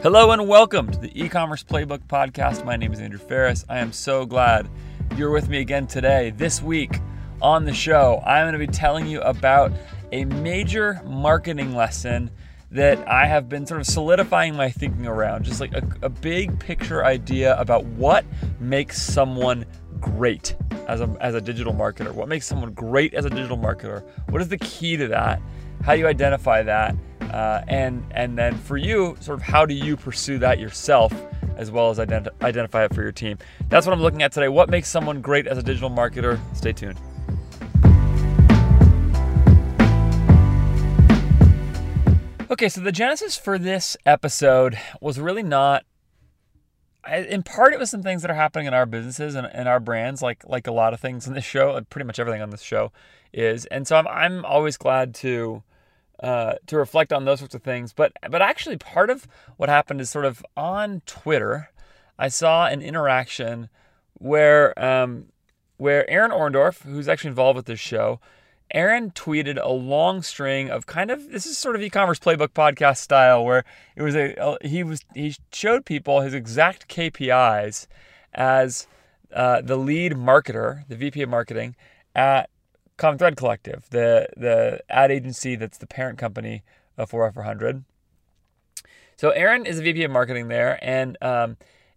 Hello and welcome to the e-commerce playbook podcast. My name is Andrew Faris. I am so glad you're with me again today. This week on the show, I'm going to be telling you about a major marketing lesson that I have been sort of solidifying my thinking around, just like a, a big picture idea about what makes someone great as a, as a digital marketer. What makes someone great as a digital marketer? What is the key to that? How do you identify that? Uh, and and then for you, sort of how do you pursue that yourself, as well as identi- identify it for your team? That's what I'm looking at today. What makes someone great as a digital marketer? Stay tuned. Okay, so the genesis for this episode was really not. In part, it was some things that are happening in our businesses and, and our brands, like like a lot of things in this show, pretty much everything on this show is. And so I'm I'm always glad to uh, to reflect on those sorts of things. But but actually, part of what happened is sort of on Twitter, I saw an interaction where um, where Aaron Orendorff, who's actually involved with this show, Aaron tweeted a long string of kind of this is sort of e-commerce playbook podcast style where it was a he was he showed people his exact KPIs as uh, the lead marketer, the VP of marketing at Common Thread Collective, the the ad agency that's the parent company of Four Four Hundred. So Aaron is a VP of marketing there, and um,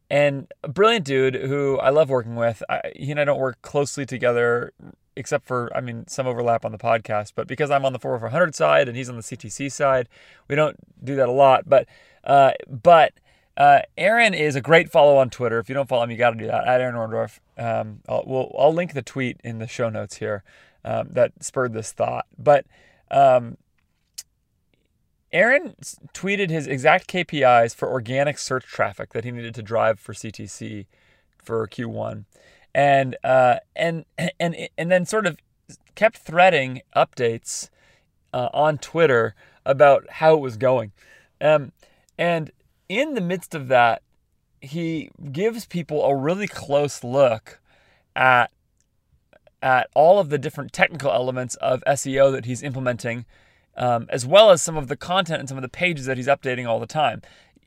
and a brilliant dude who I love working with. I, he and I don't work closely together, except for I mean some overlap on the podcast. But because I'm on the Four Four Hundred side and he's on the CTC side, we don't do that a lot. But uh, but uh, Aaron is a great follow on Twitter. If you don't follow him, you got to do that at Aaron Orendorff. Um, I'll, we'll, I'll link the tweet in the show notes here um, that spurred this thought. But um, Aaron tweeted his exact KPIs for organic search traffic that he needed to drive for CTC for Q1, and uh, and and and then sort of kept threading updates uh, on Twitter about how it was going, um, and in the midst of that, he gives people a really close look at at all of the different technical elements of SEO that he's implementing, um, as well as some of the content and some of the pages that he's updating all the time.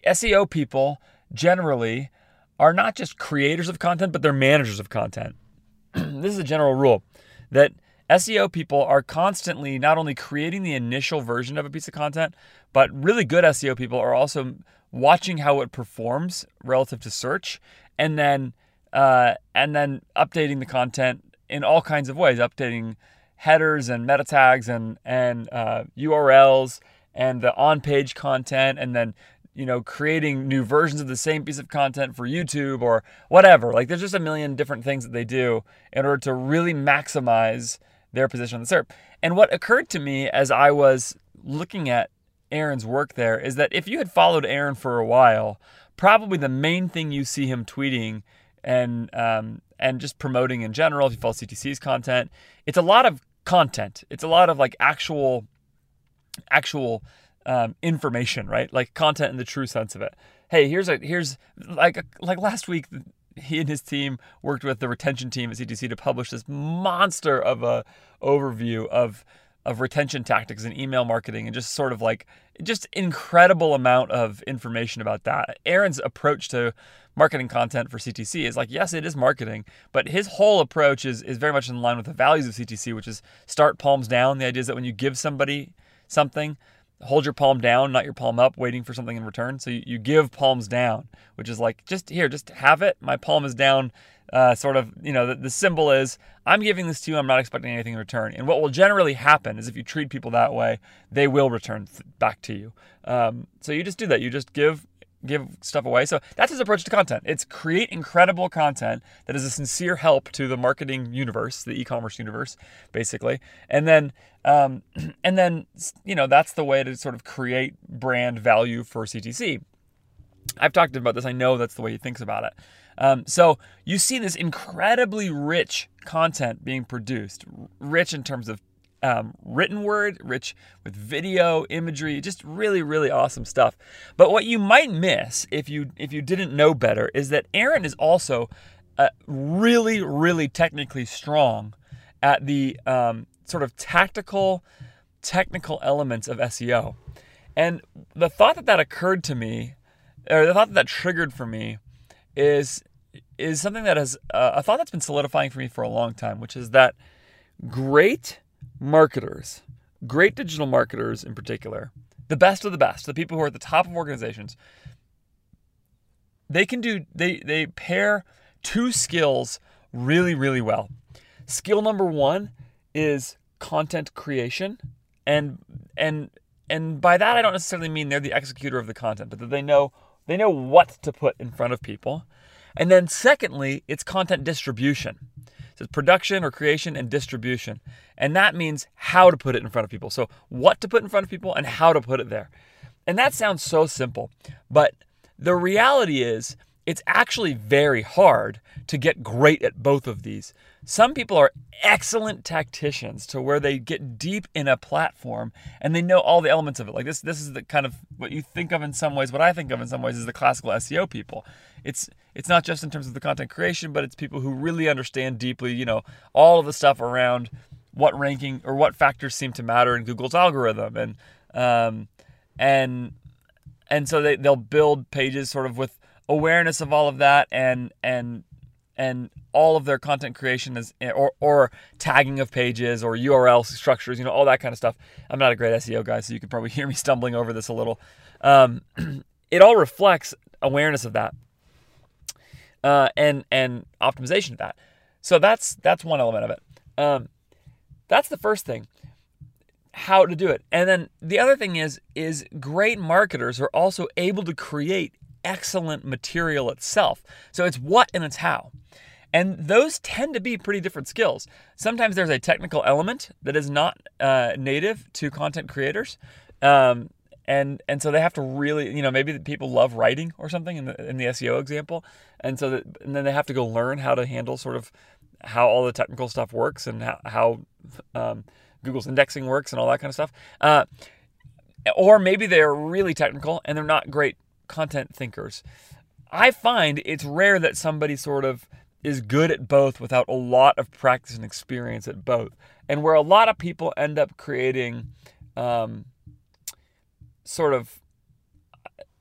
SEO people generally are not just creators of content, but they're managers of content. this is a general rule that SEO people are constantly not only creating the initial version of a piece of content, but really good SEO people are also watching how it performs relative to search, and then uh, and then updating the content in all kinds of ways, updating headers and meta tags and and uh, URLs and the on-page content, and then you know creating new versions of the same piece of content for YouTube or whatever. Like there's just a million different things that they do in order to really maximize their position on the SERP. And what occurred to me as I was looking at Aaron's work there is that if you had followed Aaron for a while, probably the main thing you see him tweeting and um, and just promoting in general. If you follow CTC's content, it's a lot of content. It's a lot of like actual, actual um, information, right? Like content in the true sense of it. Hey, here's a here's like like last week. He and his team worked with the retention team at CTC to publish this monster of a overview of of retention tactics and email marketing and just sort of like just incredible amount of information about that. Aaron's approach to marketing content for CTC is like, yes, it is marketing, but his whole approach is, is very much in line with the values of CTC, which is start palms down. The idea is that when you give somebody something, hold your palm down, not your palm up, waiting for something in return. So you, you give palms down, which is like, just here, just have it. My palm is down. Uh, sort of, you know, the, the symbol is I'm giving this to you. I'm not expecting anything in return. And what will generally happen is if you treat people that way, they will return th- back to you. Um, so you just do that. You just give give stuff away. So that's his approach to content. It's create incredible content that is a sincere help to the marketing universe, the e-commerce universe, basically. And then, um, and then, you know, that's the way to sort of create brand value for CTC. I've talked about this. I know that's the way he thinks about it. Um, so you see this incredibly rich content being produced, rich in terms of um, written word, rich with video, imagery, just really, really awesome stuff. But what you might miss if you if you didn't know better is that Aaron is also uh, really, really technically strong at the um, sort of tactical, technical elements of SEO. And the thought that that occurred to me or the thought that, that triggered for me is is something that has uh, a thought that's been solidifying for me for a long time, which is that great marketers, great digital marketers in particular, the best of the best, the people who are at the top of organizations, they can do they they pair two skills really really well. Skill number 1 is content creation and and and by that I don't necessarily mean they're the executor of the content, but that they know they know what to put in front of people. And then secondly, it's content distribution. So it's production or creation and distribution. And that means how to put it in front of people. So what to put in front of people and how to put it there. And that sounds so simple, but the reality is it's actually very hard to get great at both of these. Some people are excellent tacticians to where they get deep in a platform and they know all the elements of it. Like this this is the kind of what you think of in some ways, what I think of in some ways is the classical SEO people. It's it's not just in terms of the content creation, but it's people who really understand deeply, you know, all of the stuff around what ranking or what factors seem to matter in Google's algorithm and um, and and so they, they'll build pages sort of with awareness of all of that and and and all of their content creation is or or tagging of pages or URL structures, you know, all that kind of stuff. I'm not a great SEO guy, so you can probably hear me stumbling over this a little. Um, it all reflects awareness of that uh, and and optimization of that. So that's that's one element of it. Um, that's the first thing. How to do it, and then the other thing is is great marketers are also able to create excellent material itself. So it's what and it's how. And those tend to be pretty different skills. Sometimes there's a technical element that is not uh, native to content creators. Um, and and so they have to really you know maybe people love writing or something in the in the SEO example and so that, and then they have to go learn how to handle sort of how all the technical stuff works and how, how um, Google's indexing works and all that kind of stuff uh, or maybe they're really technical and they're not great content thinkers. I find it's rare that somebody sort of is good at both without a lot of practice and experience at both. And where a lot of people end up creating um, sort of,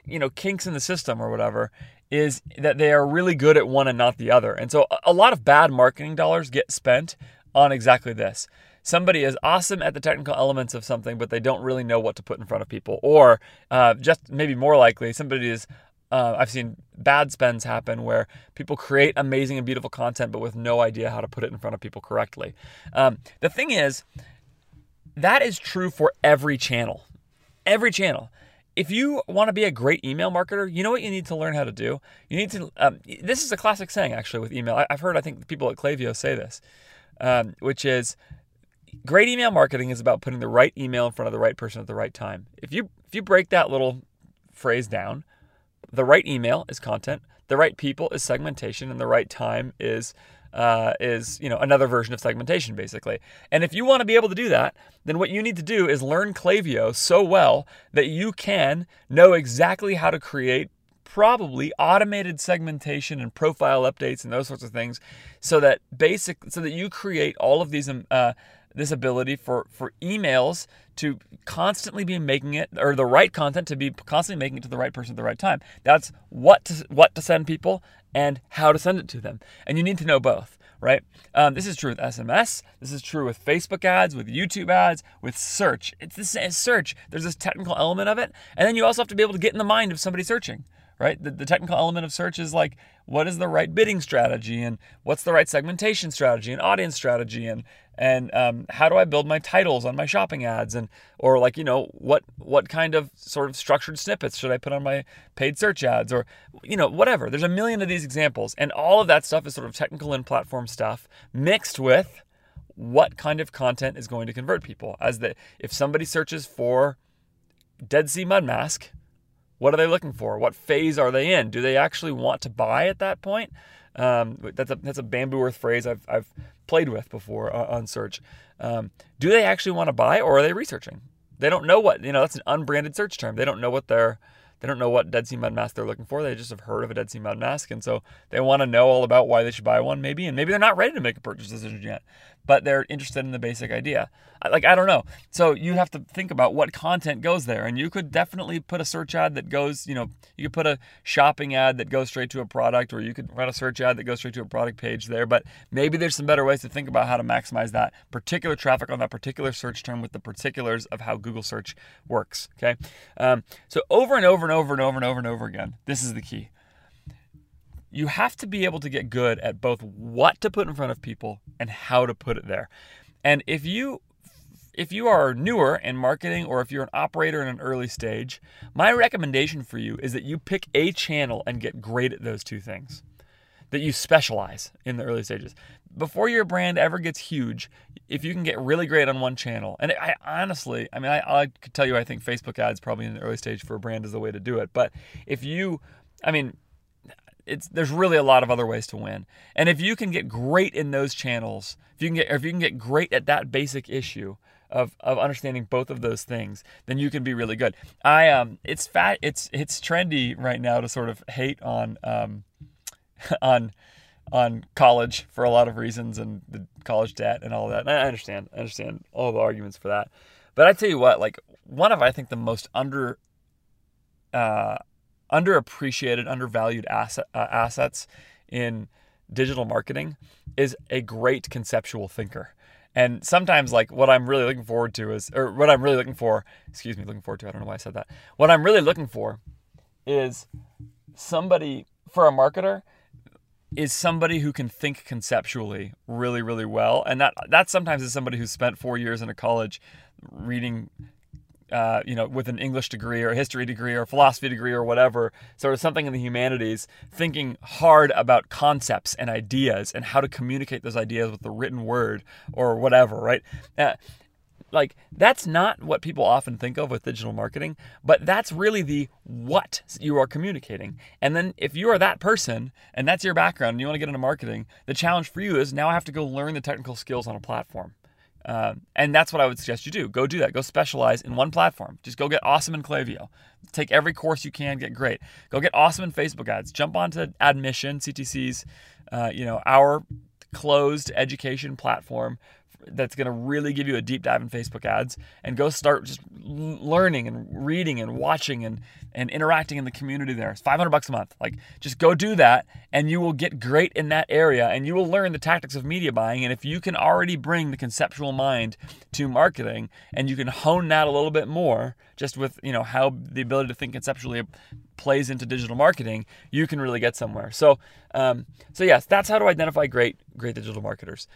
you know, kinks in the system or whatever is that they are really good at one and not the other. And so a lot of bad marketing dollars get spent on exactly this somebody is awesome at the technical elements of something, but they don't really know what to put in front of people. Or uh, just maybe more likely, somebody is. Uh, I've seen bad spends happen where people create amazing and beautiful content, but with no idea how to put it in front of people correctly. Um, the thing is, that is true for every channel. Every channel if you want to be a great email marketer, you know what you need to learn how to do? You need to, um, this is a classic saying actually with email. I, have heard, I think people at Klaviyo say this, um, which is great email marketing is about putting the right email in front of the right person at the right time. If you if you break that little phrase down, the right email is content, the right people is segmentation, and the right time is uh, is you know another version of segmentation basically. And if you want to be able to do that, then what you need to do is learn Klaviyo so well that you can know exactly how to create probably automated segmentation and profile updates and those sorts of things so that basic so that you create all of these um, uh, this ability for for emails to constantly be making it or the right content to be constantly making it to the right person at the right time. That's what to what to send people and how to send it to them, and you need to know both. Right. Um, this is true with SMS. This is true with Facebook ads, with YouTube ads, with search. It's the same search. There's this technical element of it, and then you also have to be able to get in the mind of somebody searching right? The, the, technical element of search is like what is the right bidding strategy and what's the right segmentation strategy and audience strategy and and um, how do I build my titles on my shopping ads and or like you know what what kind of sort of structured snippets should I put on my paid search ads or you know whatever. There's a million of these examples and all of that stuff is sort of technical and platform stuff mixed with what kind of content is going to convert people. As the if somebody searches for Dead Sea Mud Mask what are they looking for? What phase are they in? Do they actually want to buy at that point? Um, that's a that's a Bambu Earth phrase I've I've played with before uh, on search. Um, do they actually want to buy, or are they researching? They don't know what you know. That's an unbranded search term. They don't know what they're they don't know what Dead Sea Mud Mask they're looking for. They just have heard of a Dead Sea Mud Mask, and so they want to know all about why they should buy one, maybe, and maybe they're not ready to make a purchase decision yet, but they're interested in the basic idea. Like I don't know. So you have to think about what content goes there, and you could definitely put a search ad that goes, you know, you could put a shopping ad that goes straight to a product, or you could run a search ad that goes straight to a product page there. But maybe there's some better ways to think about how to maximize that particular traffic on that particular search term with the particulars of how Google search works. Okay. Um, so over and over and over and over and over and over again, this is the key. You have to be able to get good at both what to put in front of people and how to put it there. And if you if you are newer in marketing or if you're an operator in an early stage, my recommendation for you is that you pick a channel and get great at those two things. That you specialize in the early stages. Before your brand ever gets huge, if you can get really great on one channel, and I honestly, I mean, I, I could tell you, I think Facebook ads probably in the early stage for a brand is the way to do it. But if you, I mean, it's there's really a lot of other ways to win. And if you can get great in those channels, if you can get if you can get great at that basic issue, of, of understanding both of those things, then you can be really good. I um, it's fat. It's it's trendy right now to sort of hate on um, on on college for a lot of reasons and the college debt and all that. And I understand. I understand all the arguments for that. But I tell you what, like one of I think the most under uh, underappreciated, undervalued asset, uh, assets in digital marketing is a great conceptual thinker. And sometimes, like, what I'm really looking forward to is, or what I'm really looking for, excuse me, looking forward to, I don't know why I said that. What I'm really looking for is somebody, for a marketer, is somebody who can think conceptually really, really well. And that, that sometimes is somebody who's spent four years in a college reading uh, you know, with an English degree or a history degree or a philosophy degree or whatever, sort of something in the humanities, thinking hard about concepts and ideas and how to communicate those ideas with the written word or whatever, right? Uh, like that's not what people often think of with digital marketing, but that's really the what you are communicating. And then if you are that person and that's your background and you want to get into marketing, the challenge for you is now I have to go learn the technical skills on a platform. Um, and that's what I would suggest you do. Go do that. Go specialize in one platform. Just go get awesome in Klaviyo. Take every course you can, get great. Go get awesome in Facebook ads. Jump onto Admission, CTC's, uh, you know, our closed education platform that's going to really give you a deep dive in Facebook ads and go start just learning and reading and watching and, and interacting in the community there. It's 500 bucks a month. Like just go do that and you will get great in that area and you will learn the tactics of media buying. And if you can already bring the conceptual mind to marketing and you can hone that a little bit more just with, you know, how the ability to think conceptually plays into digital marketing, you can really get somewhere. So, um, so yes, that's how to identify great, great digital marketers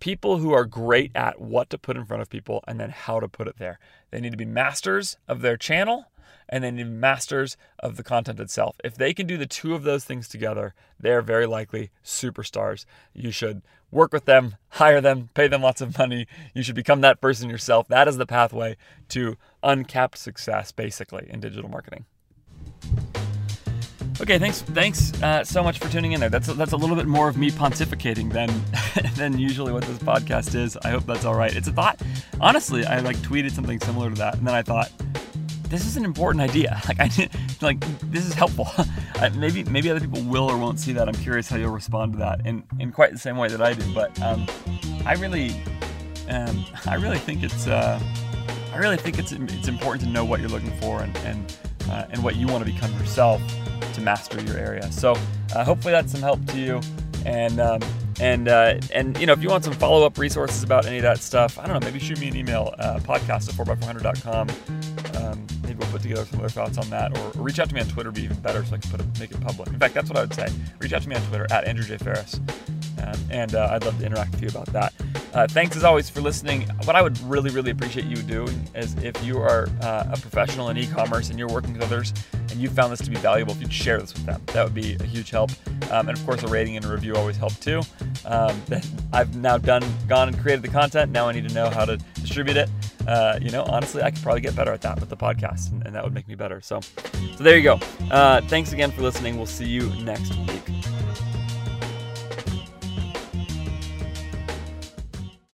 people who are great at what to put in front of people and then how to put it there. They need to be masters of their channel and they need masters of the content itself. If they can do the two of those things together, they're very likely superstars. You should work with them, hire them, pay them lots of money. You should become that person yourself. That is the pathway to uncapped success, basically, in digital marketing. Okay, thanks. Thanks uh, so much for tuning in there. That's a, that's a little bit more of me pontificating than than usually what this podcast is. I hope that's all right. It's a thought. Honestly, I like tweeted something similar to that, and then I thought, this is an important idea. Like I like this is helpful. maybe maybe other people will or won't see that. I'm curious how you'll respond to that in in quite the same way that I did. But um, I really, um, I really think it's uh, I really think it's it's important to know what you're looking for and and uh, and what you want to become yourself to master your area. So uh, hopefully that's some help to you. And um, and uh, and you know if you want some follow up resources about any of that stuff, I don't know, maybe shoot me an email, uh, podcast at 4x400.com. Um, maybe we'll put together some other thoughts on that, or, or reach out to me on Twitter, be even better, so I can put make it public. In fact, that's what I would say. Reach out to me on Twitter at Andrew J Faris, um, and uh, I'd love to interact with you about that. Uh, thanks as always for listening. What I would really, really appreciate you doing is if you are uh, a professional in e-commerce and you're working with others and you found this to be valuable, if you'd share this with them, that would be a huge help. Um, and of course, a rating and a review always help too. Um, I've now done, gone and created the content. Now I need to know how to distribute it. Uh, you know, honestly, I could probably get better at that with the podcast, and, and that would make me better. So, so there you go. Uh, thanks again for listening. We'll see you next week.